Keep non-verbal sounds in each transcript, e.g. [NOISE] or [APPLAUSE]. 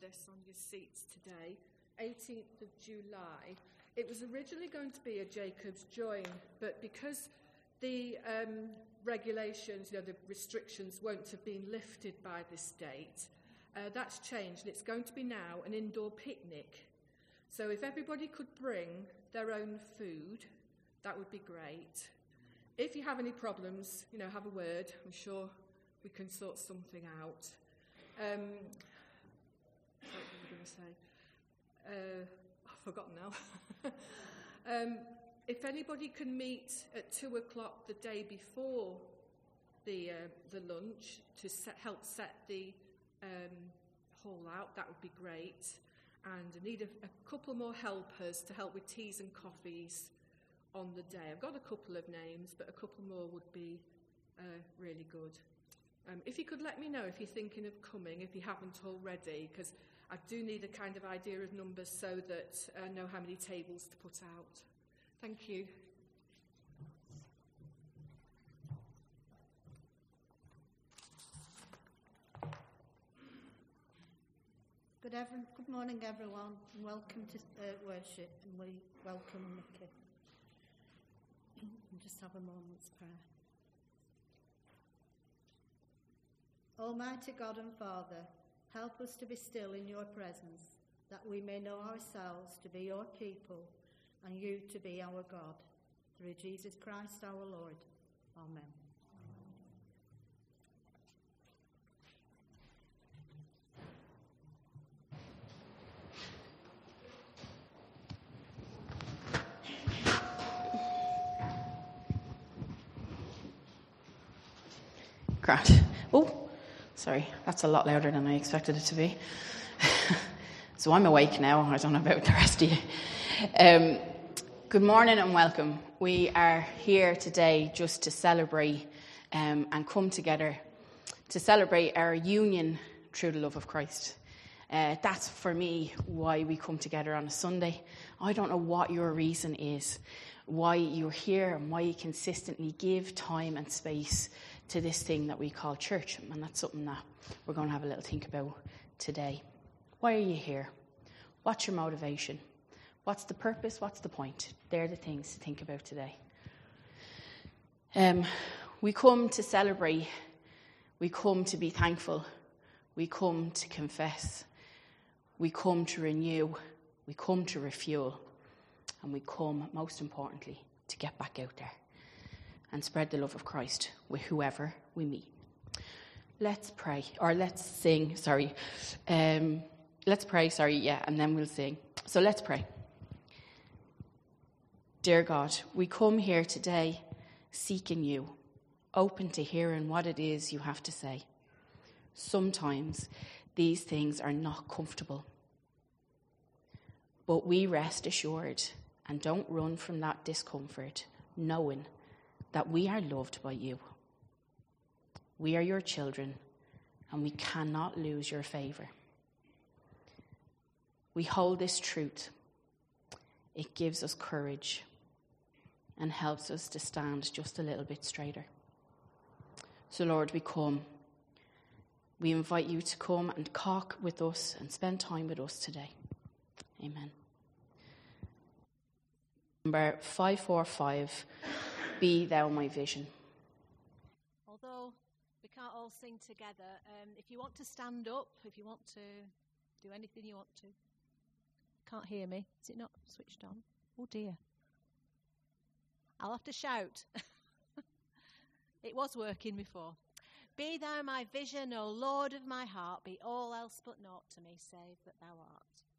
this on your seats today, 18th of July. It was originally going to be a Jacob's Join, but because the um, regulations, you know, the restrictions won't have been lifted by this date, uh, that's changed and it's going to be now an indoor picnic. So if everybody could bring their own food, that would be great. If you have any problems, you know, have a word. I'm sure we can sort something out. Um, going to say? Uh, I've forgotten now. [LAUGHS] um, if anybody can meet at two o'clock the day before the, uh, the lunch to set, help set the um, hall out, that would be great. And I need a, a couple more helpers to help with teas and coffees on the day. I've got a couple of names, but a couple more would be uh, really good. Um, if you could let me know if you're thinking of coming, if you haven't already, because I do need a kind of idea of numbers so that I know how many tables to put out. Thank you. Good, good morning, everyone, and welcome to uh, worship. And we welcome and [COUGHS] just have a moment's prayer. Almighty God and Father, help us to be still in your presence, that we may know ourselves to be your people and you to be our God. Through Jesus Christ our Lord. Amen. Grant. Oh, sorry, that's a lot louder than I expected it to be. [LAUGHS] so I'm awake now. I don't know about the rest of you. Um, good morning and welcome. We are here today just to celebrate um, and come together to celebrate our union through the love of Christ. Uh, that's for me why we come together on a Sunday. I don't know what your reason is, why you're here, and why you consistently give time and space to this thing that we call church. And that's something that we're going to have a little think about today. Why are you here? What's your motivation? What's the purpose? What's the point? They're the things to think about today. Um, we come to celebrate, we come to be thankful, we come to confess, we come to renew, we come to refuel, and we come, most importantly, to get back out there and spread the love of Christ with whoever we meet. Let's pray, or let's sing, sorry. Um, let's pray, sorry, yeah, and then we'll sing. So let's pray. Dear God, we come here today seeking you, open to hearing what it is you have to say. Sometimes these things are not comfortable. But we rest assured and don't run from that discomfort, knowing that we are loved by you. We are your children, and we cannot lose your favor. We hold this truth. It gives us courage and helps us to stand just a little bit straighter. So, Lord, we come. We invite you to come and talk with us and spend time with us today. Amen. Number 545 be thou my vision. Although we can't all sing together, um, if you want to stand up, if you want to do anything you want to. Can't hear me. Is it not switched on? Oh dear. I'll have to shout. [LAUGHS] it was working before. Be thou my vision, O Lord of my heart, be all else but naught to me, save that thou art.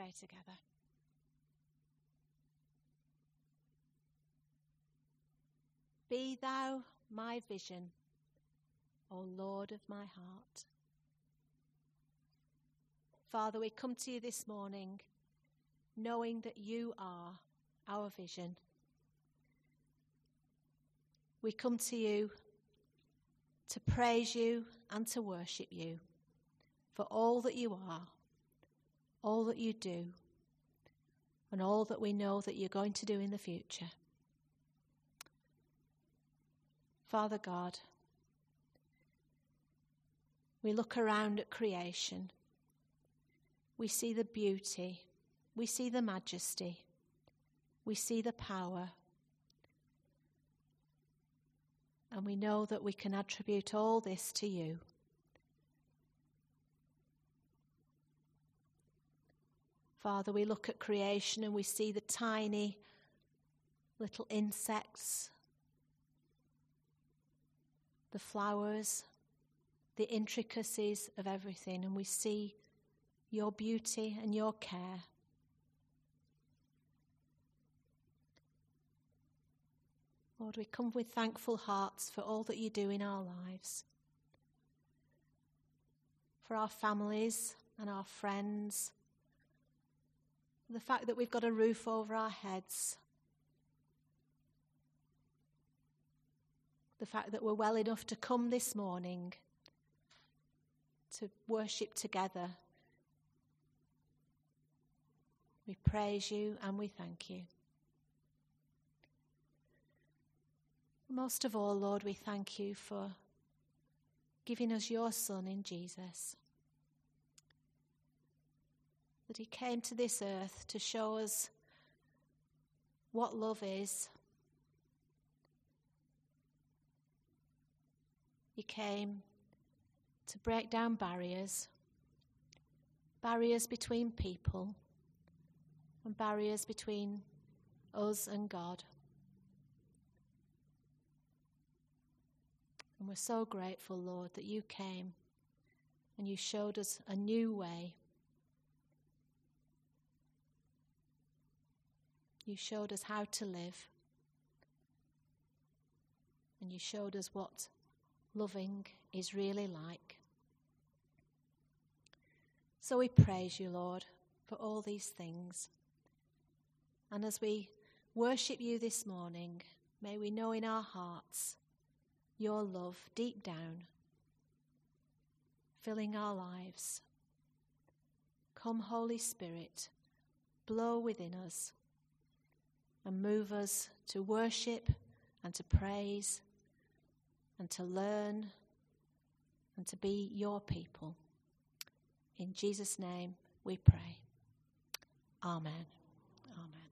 Pray together. Be thou my vision, O Lord of my heart. Father, we come to you this morning knowing that you are our vision. We come to you to praise you and to worship you for all that you are, all that you do, and all that we know that you're going to do in the future. Father God, we look around at creation. We see the beauty. We see the majesty. We see the power. And we know that we can attribute all this to you. Father, we look at creation and we see the tiny little insects, the flowers, the intricacies of everything, and we see your beauty and your care. Lord, we come with thankful hearts for all that you do in our lives, for our families and our friends, the fact that we've got a roof over our heads, the fact that we're well enough to come this morning to worship together. We praise you and we thank you. Most of all, Lord, we thank you for giving us your Son in Jesus. That he came to this earth to show us what love is. He came to break down barriers, barriers between people, and barriers between us and God. And we're so grateful, Lord, that you came and you showed us a new way. You showed us how to live. And you showed us what loving is really like. So we praise you, Lord, for all these things. And as we worship you this morning, may we know in our hearts your love deep down, filling our lives. Come, Holy Spirit, blow within us and move us to worship and to praise and to learn and to be your people. In Jesus' name we pray. Amen. Amen.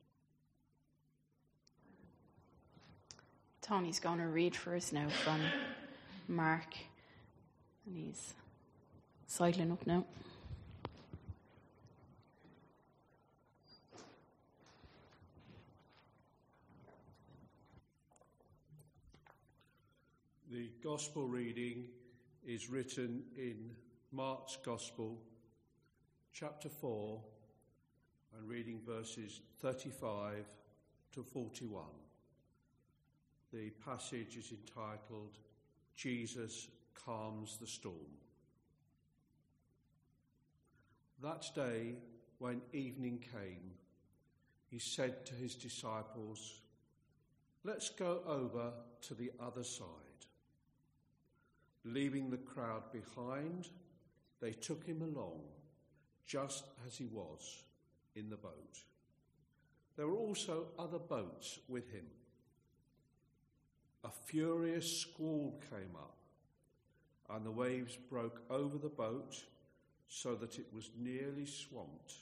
Tony's going to read for us now from Mark. And he's sidling up now. The Gospel reading is written in Mark's Gospel, chapter 4, and reading verses 35 to 41. The passage is entitled Jesus Calms the Storm. That day, when evening came, he said to his disciples, Let's go over to the other side. Leaving the crowd behind, they took him along, just as he was in the boat. There were also other boats with him a furious squall came up, and the waves broke over the boat so that it was nearly swamped.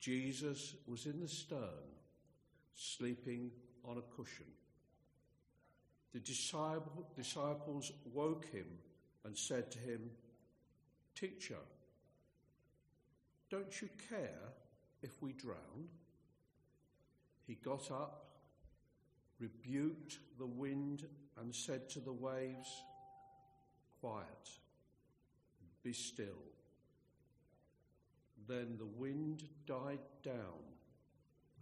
Jesus was in the stern, sleeping on a cushion. The disciples woke him and said to him, Teacher, don't you care if we drown? He got up rebuked the wind and said to the waves, Quiet, be still. Then the wind died down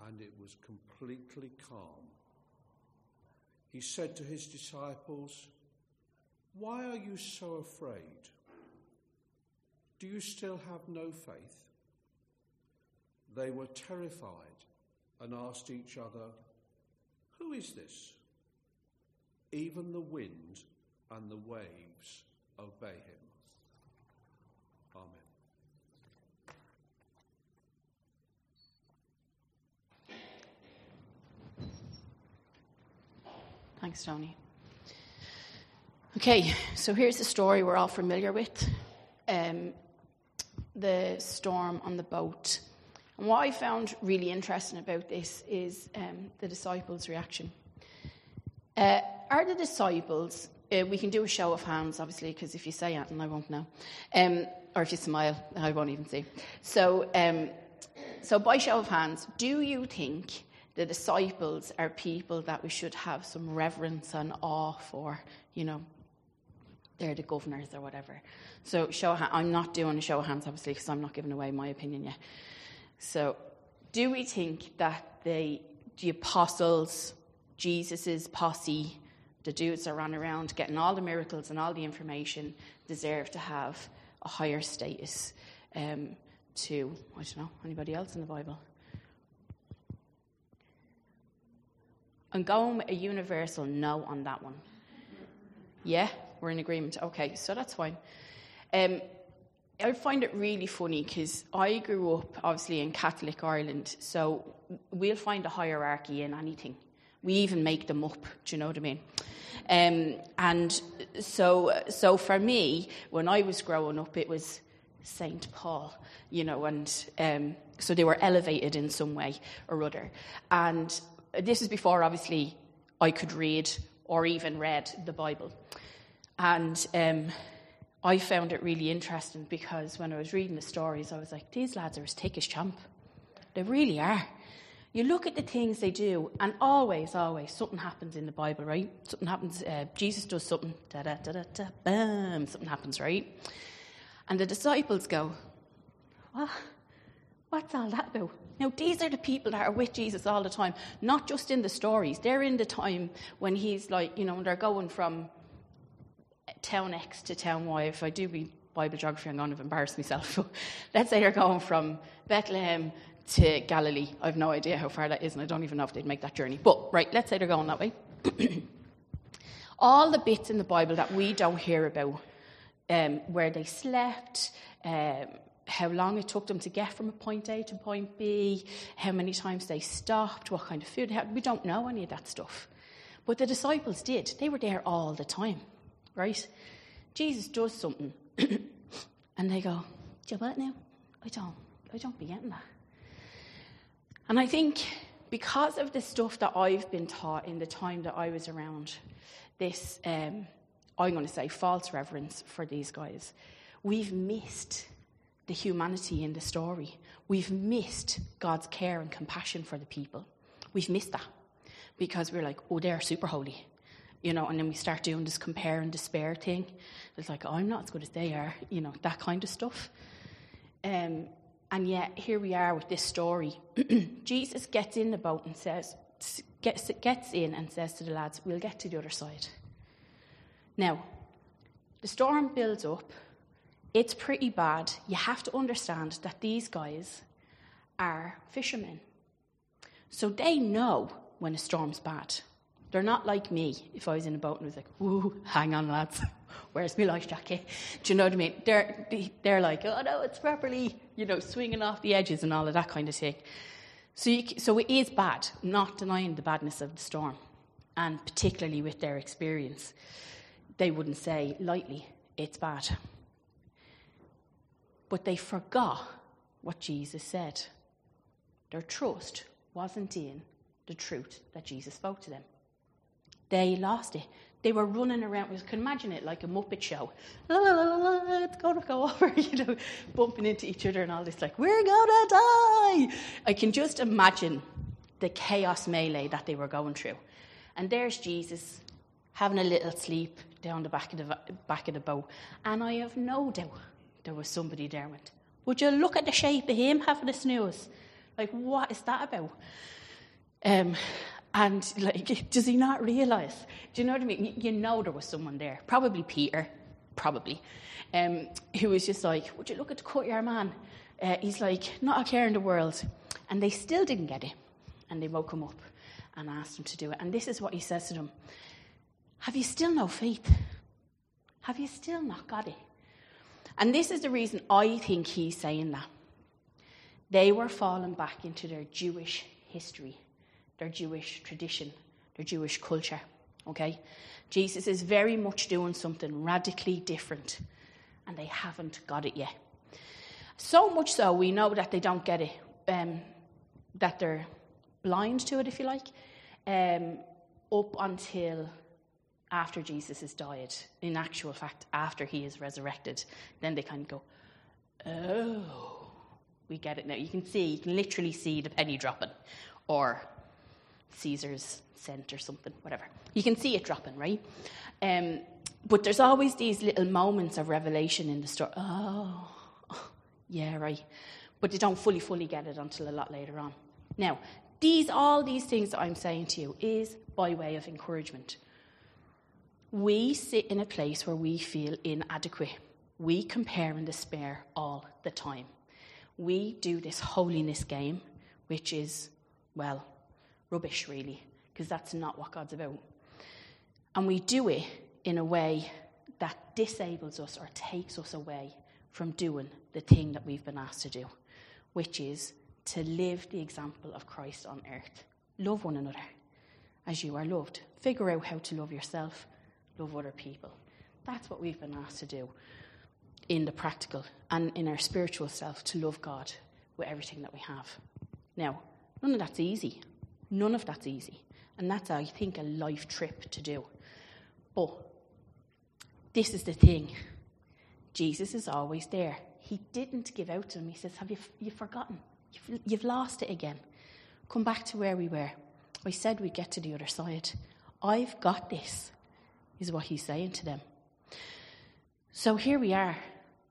and it was completely calm. He said to his disciples, Why are you so afraid? Do you still have no faith? They were terrified and asked each other, Who is this? Even the wind and the waves obey him. Amen. Thanks, Tony. Okay, so here's the story we're all familiar with um, the storm on the boat. And what I found really interesting about this is um, the disciples' reaction. Uh, are the disciples, uh, we can do a show of hands, obviously, because if you say and I won't know. Um, or if you smile, I won't even see. So, um, so by show of hands, do you think the disciples are people that we should have some reverence and awe for? You know, they're the governors or whatever. So, show of I'm not doing a show of hands, obviously, because I'm not giving away my opinion yet. So, do we think that the, the apostles, Jesus' posse, the dudes that ran around getting all the miracles and all the information, deserve to have a higher status um, to, I don't know, anybody else in the Bible? I'm going with a universal no on that one. Yeah, we're in agreement. Okay, so that's fine. Um, I find it really funny because I grew up obviously in Catholic Ireland, so we'll find a hierarchy in anything. We even make them up. Do you know what I mean? Um, and so, so for me, when I was growing up, it was Saint Paul, you know, and um, so they were elevated in some way or other. And this is before, obviously, I could read or even read the Bible. And um, I found it really interesting because when I was reading the stories, I was like, these lads are as thick as champ. They really are. You look at the things they do, and always, always, something happens in the Bible, right? Something happens, uh, Jesus does something, da da da da da, bam, something happens, right? And the disciples go, what? What's all that about? Now, these are the people that are with Jesus all the time, not just in the stories. They're in the time when he's like, you know, they're going from town X to town Y. If I do be Bible geography, I'm going to embarrass myself. [LAUGHS] let's say they're going from Bethlehem to Galilee. I have no idea how far that is, and I don't even know if they'd make that journey. But, right, let's say they're going that way. [CLEARS THROAT] All the bits in the Bible that we don't hear about, um, where they slept, um, how long it took them to get from a point A to point B, how many times they stopped, what kind of food they had, we don't know any of that stuff. But the disciples did. They were there all the time right? Jesus does something, [COUGHS] and they go, Do you what now? I don't, I don't be getting that. And I think because of the stuff that I've been taught in the time that I was around, this, um, I'm going to say, false reverence for these guys, we've missed the humanity in the story. We've missed God's care and compassion for the people. We've missed that because we're like, oh, they're super holy you know, and then we start doing this compare and despair thing. It's like, oh, I'm not as good as they are, you know, that kind of stuff. Um, and yet, here we are with this story. [CLEARS THROAT] Jesus gets in the boat and says, gets, gets in and says to the lads, We'll get to the other side. Now, the storm builds up. It's pretty bad. You have to understand that these guys are fishermen. So they know when a storm's bad. They're not like me if I was in a boat and was like, woo, hang on, lads. [LAUGHS] Where's my life jacket? Do you know what I mean? They're, they're like, oh no, it's properly, you know, swinging off the edges and all of that kind of thing. So, you, so it is bad, not denying the badness of the storm, and particularly with their experience. They wouldn't say lightly, it's bad. But they forgot what Jesus said. Their trust wasn't in the truth that Jesus spoke to them. They lost it. They were running around. You can imagine it like a Muppet show. it's going to go [LAUGHS] over, you know, bumping into each other and all this, like, we're going to die. I can just imagine the chaos melee that they were going through. And there's Jesus having a little sleep down the back of the, back of the boat. And I have no doubt there was somebody there went, Would you look at the shape of him having a snooze? Like, what is that about? Um, and like, [LAUGHS] does he not realise? Do you know what I mean? You know there was someone there, probably Peter, probably, um, who was just like, "Would you look at the courtyard man?" Uh, he's like, "Not a care in the world," and they still didn't get it, and they woke him up and asked him to do it. And this is what he says to them: "Have you still no faith? Have you still not got it?" And this is the reason I think he's saying that. They were falling back into their Jewish history their Jewish tradition, their Jewish culture. Okay? Jesus is very much doing something radically different, and they haven't got it yet. So much so, we know that they don't get it, um, that they're blind to it, if you like, um, up until after Jesus has died. In actual fact, after he is resurrected, then they kind of go, oh, we get it now. You can see, you can literally see the penny dropping, or Caesar's cent or something, whatever. You can see it dropping, right? Um, but there's always these little moments of revelation in the story. Oh, yeah, right. But they don't fully, fully get it until a lot later on. Now, these, all these things that I'm saying to you is by way of encouragement. We sit in a place where we feel inadequate. We compare and despair all the time. We do this holiness game, which is, well, rubbish, really, because that's not what God's about. And we do it in a way that disables us or takes us away from doing the thing that we've been asked to do, which is to live the example of Christ on earth. Love one another as you are loved. Figure out how to love yourself, love other people. That's what we've been asked to do in the practical and in our spiritual self to love God with everything that we have. Now, none of that's easy. None of that's easy. And that's, I think, a life trip to do. But this is the thing Jesus is always there. He didn't give out to him. He says, Have you, you forgotten? You've, you've lost it again. Come back to where we were. I said we'd get to the other side. I've got this, is what he's saying to them. So here we are,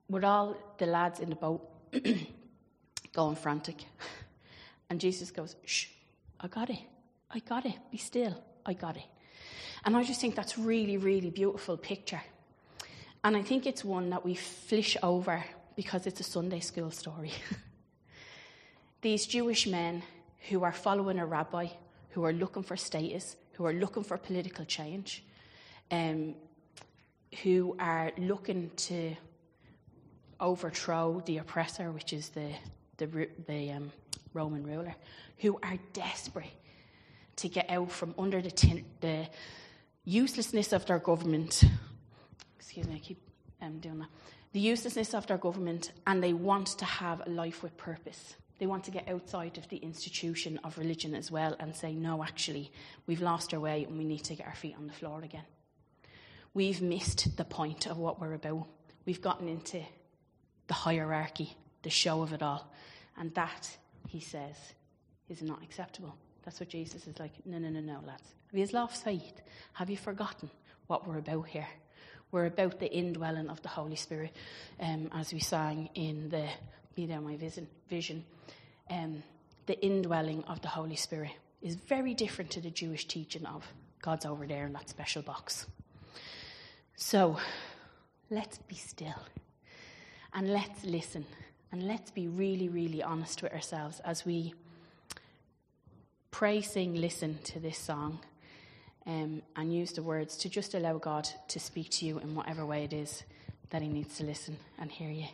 with all the lads in the boat [CLEARS THROAT] going frantic. And Jesus goes, Shh, I got it. I got it. Be still. I got it. And I just think that's really, really beautiful picture. And I think it's one that we flish over because it's a Sunday school story. [LAUGHS] These Jewish men who are following a rabbi, who are looking for status, who are looking for political change, um, who are looking to overthrow the oppressor, which is the, the, the um, Roman ruler, who are desperate to get out from under the, tin- the uselessness of their government. Excuse me, I keep um, doing that. The uselessness of their government, and they want to have a life with purpose. They want to get outside of the institution of religion as well and say, no, actually, we've lost our way and we need to get our feet on the floor again. We've missed the point of what we're about. We've gotten into the hierarchy, the show of it all. And that, he says, is not acceptable. That's what Jesus is like, no, no, no, no, lads. Have you lost faith? Have you forgotten what we're about here? We're about the indwelling of the Holy Spirit, um, as we sang in the Be There My Vision. vision. Um, the indwelling of the Holy Spirit is very different to the Jewish teaching of God's over there in that special box. So, let's be still and let's listen and let's be really, really honest with ourselves as we pray, sing, listen to this song um, and use the words to just allow God to speak to you in whatever way it is that He needs to listen and hear you.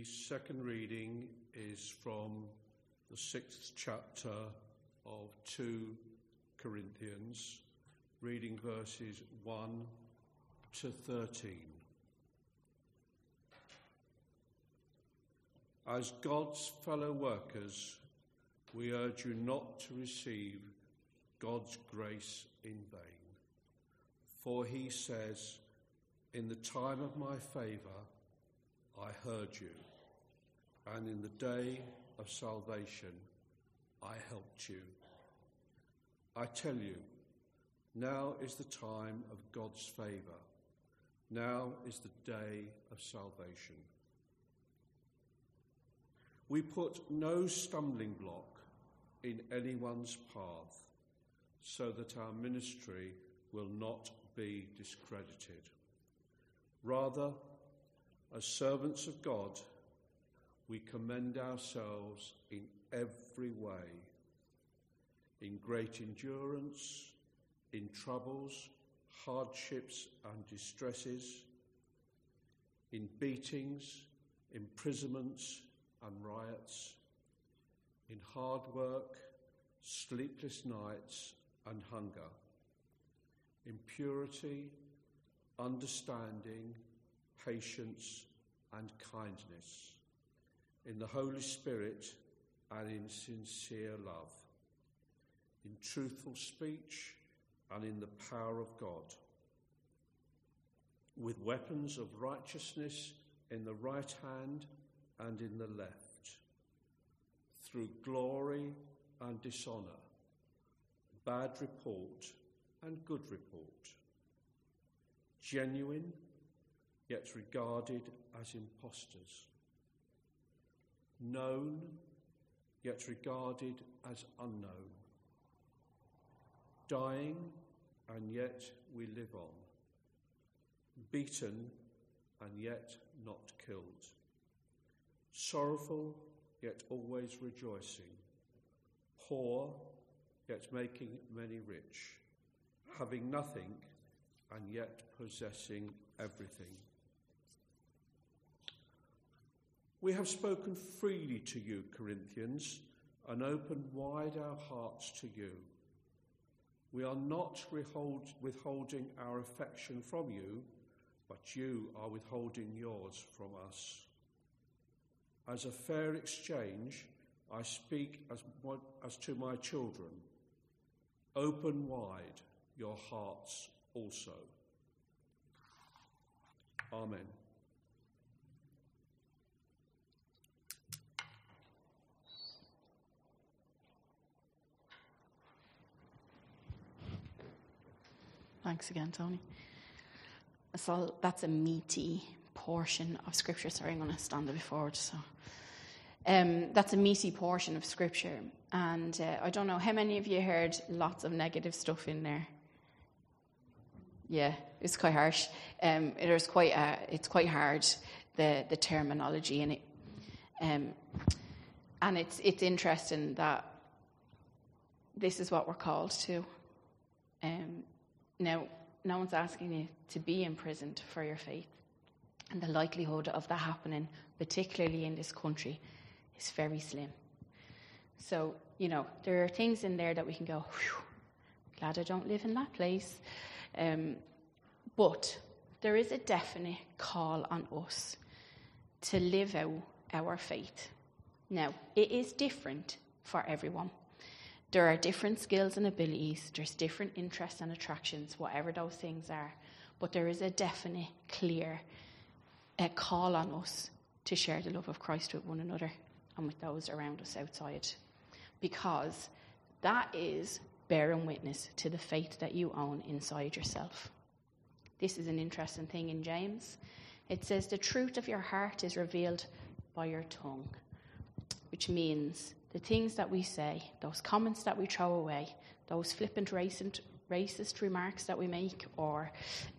The second reading is from the sixth chapter of 2 Corinthians, reading verses 1 to 13. As God's fellow workers, we urge you not to receive God's grace in vain. For he says, In the time of my favour, I heard you, and in the day of salvation, I helped you. I tell you, now is the time of God's favour. Now is the day of salvation. We put no stumbling block in anyone's path so that our ministry will not be discredited. Rather, as servants of God, we commend ourselves in every way, in great endurance, in troubles, hardships, and distresses, in beatings, imprisonments, and riots, in hard work, sleepless nights, and hunger, in purity, understanding, patience, and kindness, in the Holy Spirit, and in sincere love, in truthful speech, and in the power of God, with weapons of righteousness in the right hand and in the left, through glory and dishonour, bad report and good report, genuine yet regarded as impostors, known yet regarded as unknown, dying and yet we live on, beaten and yet not killed. Sorrowful yet always rejoicing, poor yet making many rich, having nothing and yet possessing everything. We have spoken freely to you, Corinthians, and opened wide our hearts to you. We are not withhold, withholding our affection from you, but you are withholding yours from us. As a fair exchange, I speak as, as to my children. Open wide your hearts also. Amen. Thanks again, Tony. So that's a meaty portion of Scripture. Sorry, I'm going to stand a forward. So um, that's a meaty portion of Scripture, and uh, I don't know how many of you heard lots of negative stuff in there. Yeah, it's quite harsh. Um, it is quite. It's quite hard the the terminology in it, um, and it's it's interesting that this is what we're called to. Um, now, no one's asking you to be imprisoned for your faith. And the likelihood of that happening, particularly in this country, is very slim. So, you know, there are things in there that we can go, glad I don't live in that place. Um, but there is a definite call on us to live out our faith. Now, it is different for everyone. There are different skills and abilities, there's different interests and attractions, whatever those things are. But there is a definite, clear call on us to share the love of Christ with one another and with those around us outside. Because that is bearing witness to the faith that you own inside yourself. This is an interesting thing in James. It says, The truth of your heart is revealed by your tongue, which means the things that we say, those comments that we throw away, those flippant, racist, racist remarks that we make or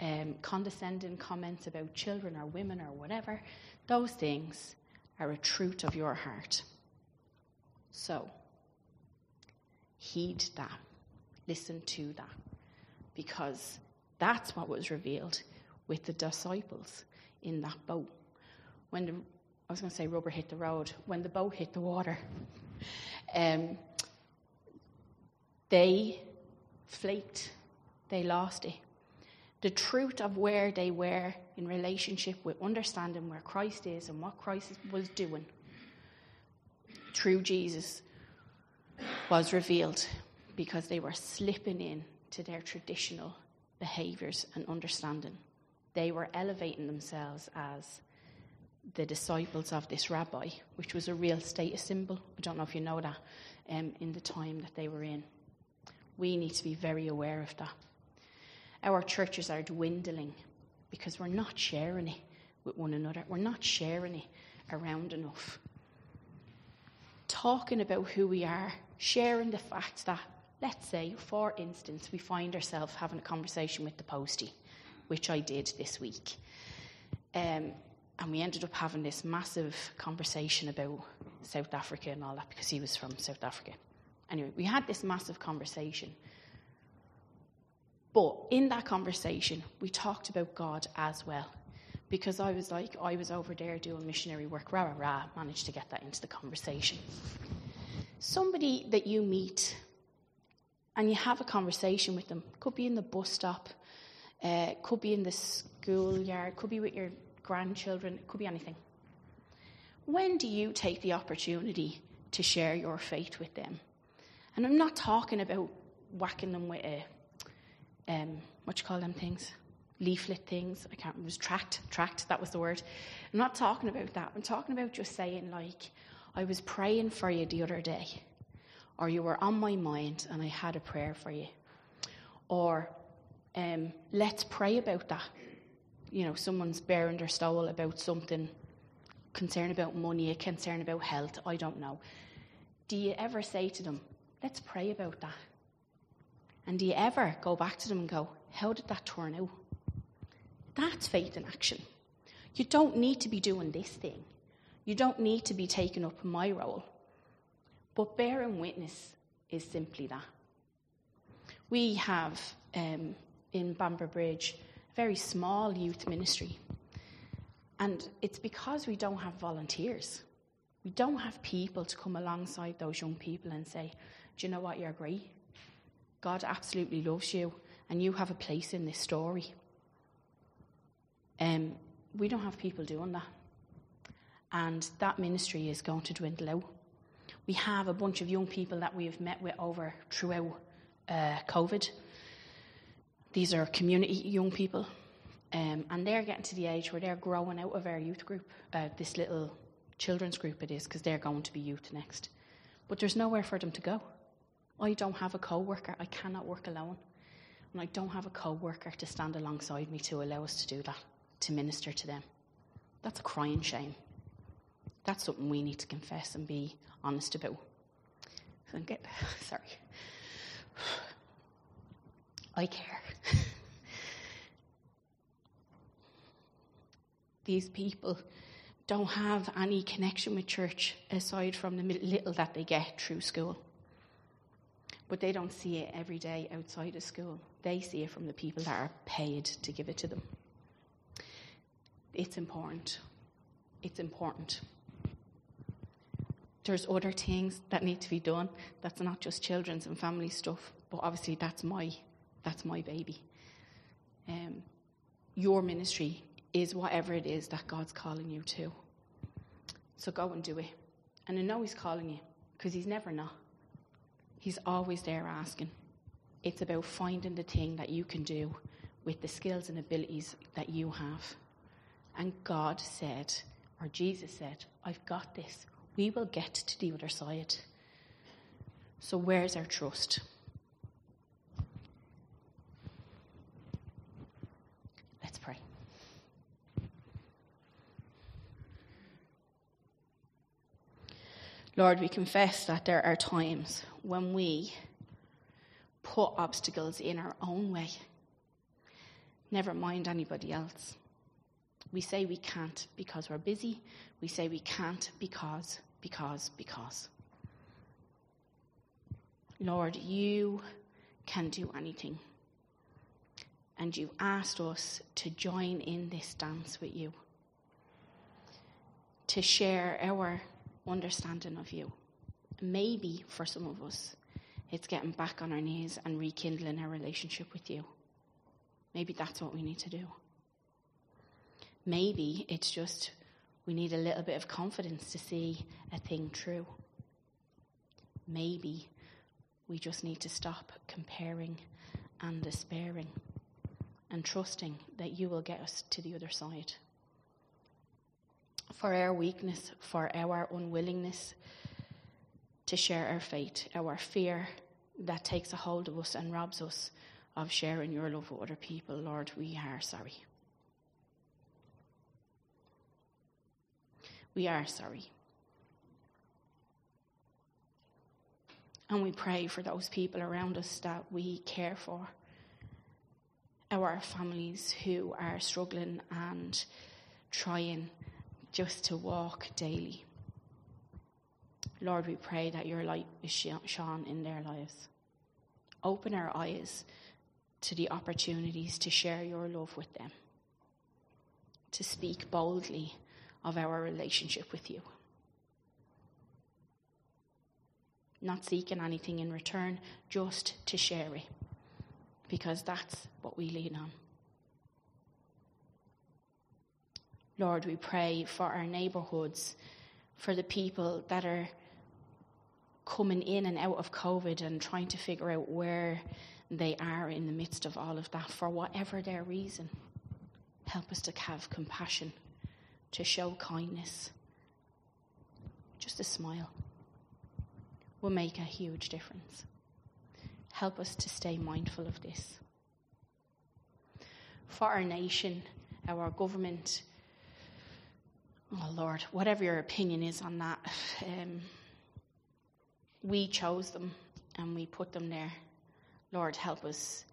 um, condescending comments about children or women or whatever, those things are a truth of your heart. So, heed that. Listen to that. Because that's what was revealed with the disciples in that boat. When the I was going to say rubber hit the road, when the boat hit the water, um, they flaked, they lost it. The truth of where they were in relationship with understanding where Christ is and what Christ was doing through Jesus was revealed because they were slipping in to their traditional behaviors and understanding. They were elevating themselves as the disciples of this rabbi, which was a real status symbol. I don't know if you know that um, in the time that they were in. We need to be very aware of that. Our churches are dwindling because we're not sharing it with one another, we're not sharing it around enough. Talking about who we are, sharing the fact that, let's say, for instance, we find ourselves having a conversation with the postie, which I did this week. Um, and we ended up having this massive conversation about South Africa and all that because he was from South Africa. Anyway, we had this massive conversation. But in that conversation, we talked about God as well. Because I was like, I was over there doing missionary work, rah, rah, rah, managed to get that into the conversation. Somebody that you meet and you have a conversation with them, could be in the bus stop, uh, could be in the schoolyard, could be with your grandchildren, it could be anything. When do you take the opportunity to share your faith with them? And I'm not talking about whacking them with a, um, what you call them things? Leaflet things. I can't. It was tract. Tract, that was the word. I'm not talking about that. I'm talking about just saying, like, I was praying for you the other day, or you were on my mind and I had a prayer for you. Or, um, let's pray about that you know, someone's baring their soul about something, concern about money, a concern about health, I don't know. Do you ever say to them, let's pray about that? And do you ever go back to them and go, how did that turn out? That's faith in action. You don't need to be doing this thing. You don't need to be taking up my role. But bearing witness is simply that. We have um, in Bamber Bridge very small youth ministry. And it's because we don't have volunteers. We don't have people to come alongside those young people and say, Do you know what? You're great. God absolutely loves you, and you have a place in this story. Um, we don't have people doing that. And that ministry is going to dwindle out. We have a bunch of young people that we have met with over throughout uh, COVID these are community young people, um, and they're getting to the age where they're growing out of our youth group, uh, this little children's group it is, because they're going to be youth next. But there's nowhere for them to go. I don't have a co worker. I cannot work alone. And I don't have a co worker to stand alongside me to allow us to do that, to minister to them. That's a crying shame. That's something we need to confess and be honest about. So get, [LAUGHS] sorry. I care. [LAUGHS] These people don't have any connection with church aside from the little that they get through school. But they don't see it every day outside of school. They see it from the people that are paid to give it to them. It's important. It's important. There's other things that need to be done. That's not just children's and family stuff, but obviously that's my that's my baby. Um, your ministry is whatever it is that God's calling you to. So go and do it. And I know He's calling you because He's never not. He's always there asking. It's about finding the thing that you can do with the skills and abilities that you have. And God said, or Jesus said, I've got this. We will get to the other side. So, where's our trust? Lord, we confess that there are times when we put obstacles in our own way. Never mind anybody else. We say we can't because we're busy. We say we can't because, because, because. Lord, you can do anything. And you asked us to join in this dance with you to share our understanding of you. Maybe for some of us, it's getting back on our knees and rekindling our relationship with you. Maybe that's what we need to do. Maybe it's just we need a little bit of confidence to see a thing true. Maybe we just need to stop comparing and despairing and trusting that you will get us to the other side. For our weakness, for our unwillingness to share our faith, our fear that takes a hold of us and robs us of sharing your love with other people, Lord, we are sorry. We are sorry. And we pray for those people around us that we care for, our families who are struggling and trying just to walk daily. Lord, we pray that your light is shone in their lives. Open our eyes to the opportunities to share your love with them, to speak boldly of our relationship with you. Not seeking anything in return, just to share it, because that's what we lean on. Lord, we pray for our neighbourhoods, for the people that are coming in and out of COVID and trying to figure out where they are in the midst of all of that, for whatever their reason. Help us to have compassion to show kindness. Just a smile will make a huge difference. Help us to stay mindful of this. For our nation, our government, oh Lord, whatever your opinion is on that, um, we chose them and we put them there. Lord, help us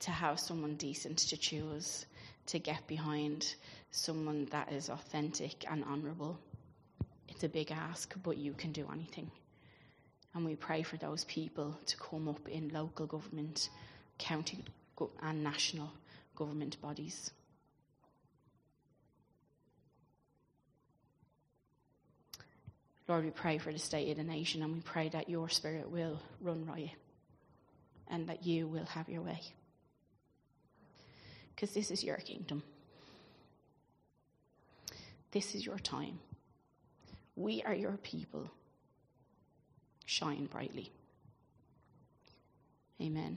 to have someone decent to choose, to get behind, someone that is authentic and honourable. It's a big ask, but you can do anything. And we pray for those people to come up in local government, county, and national government bodies. Lord, we pray for the state of the nation and we pray that your spirit will run riot and that you will have your way. Because this is your kingdom. This is your time. We are your people. Shine brightly. Amen.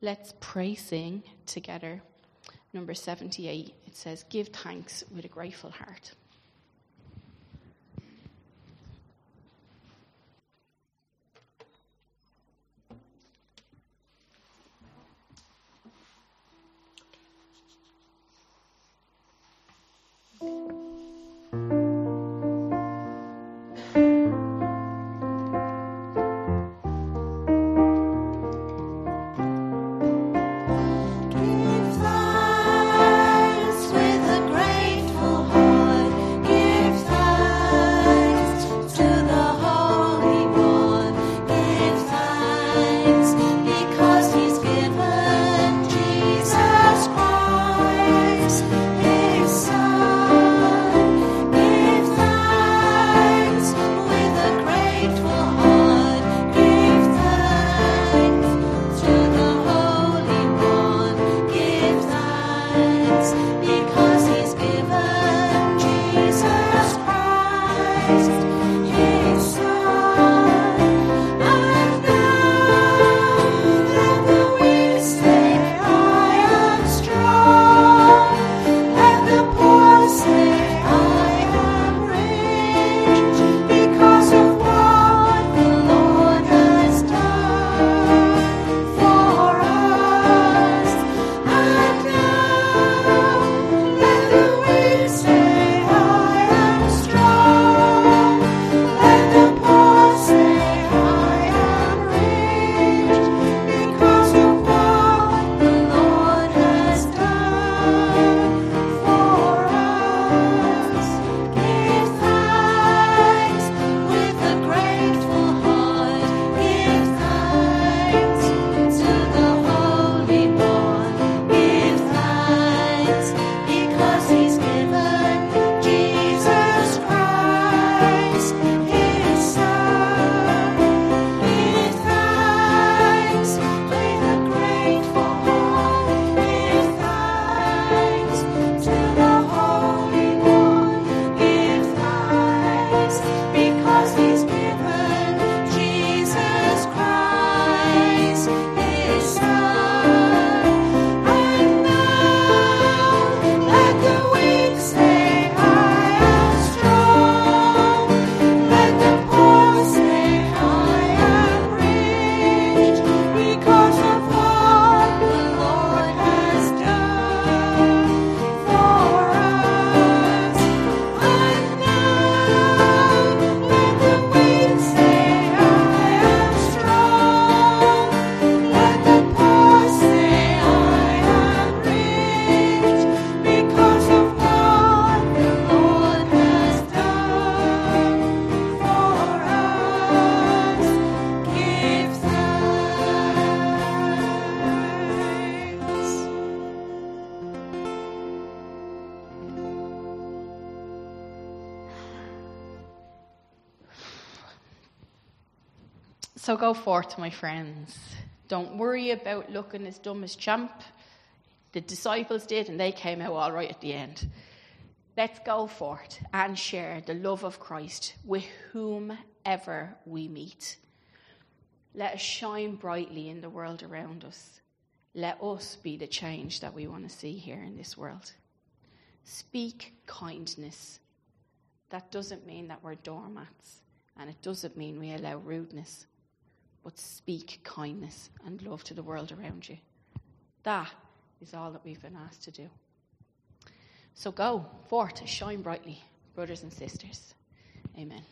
Let's pray, sing together. Number 78, it says, Give thanks with a grateful heart. Give thanks with a grateful heart. Forth, my friends. Don't worry about looking as dumb as champ. The disciples did, and they came out all right at the end. Let's go forth and share the love of Christ with whomever we meet. Let us shine brightly in the world around us. Let us be the change that we want to see here in this world. Speak kindness. That doesn't mean that we're doormats, and it doesn't mean we allow rudeness, but speak kindness and love to the world around you. That is all that we've been asked to do. So go forth, shine brightly, brothers and sisters. Amen.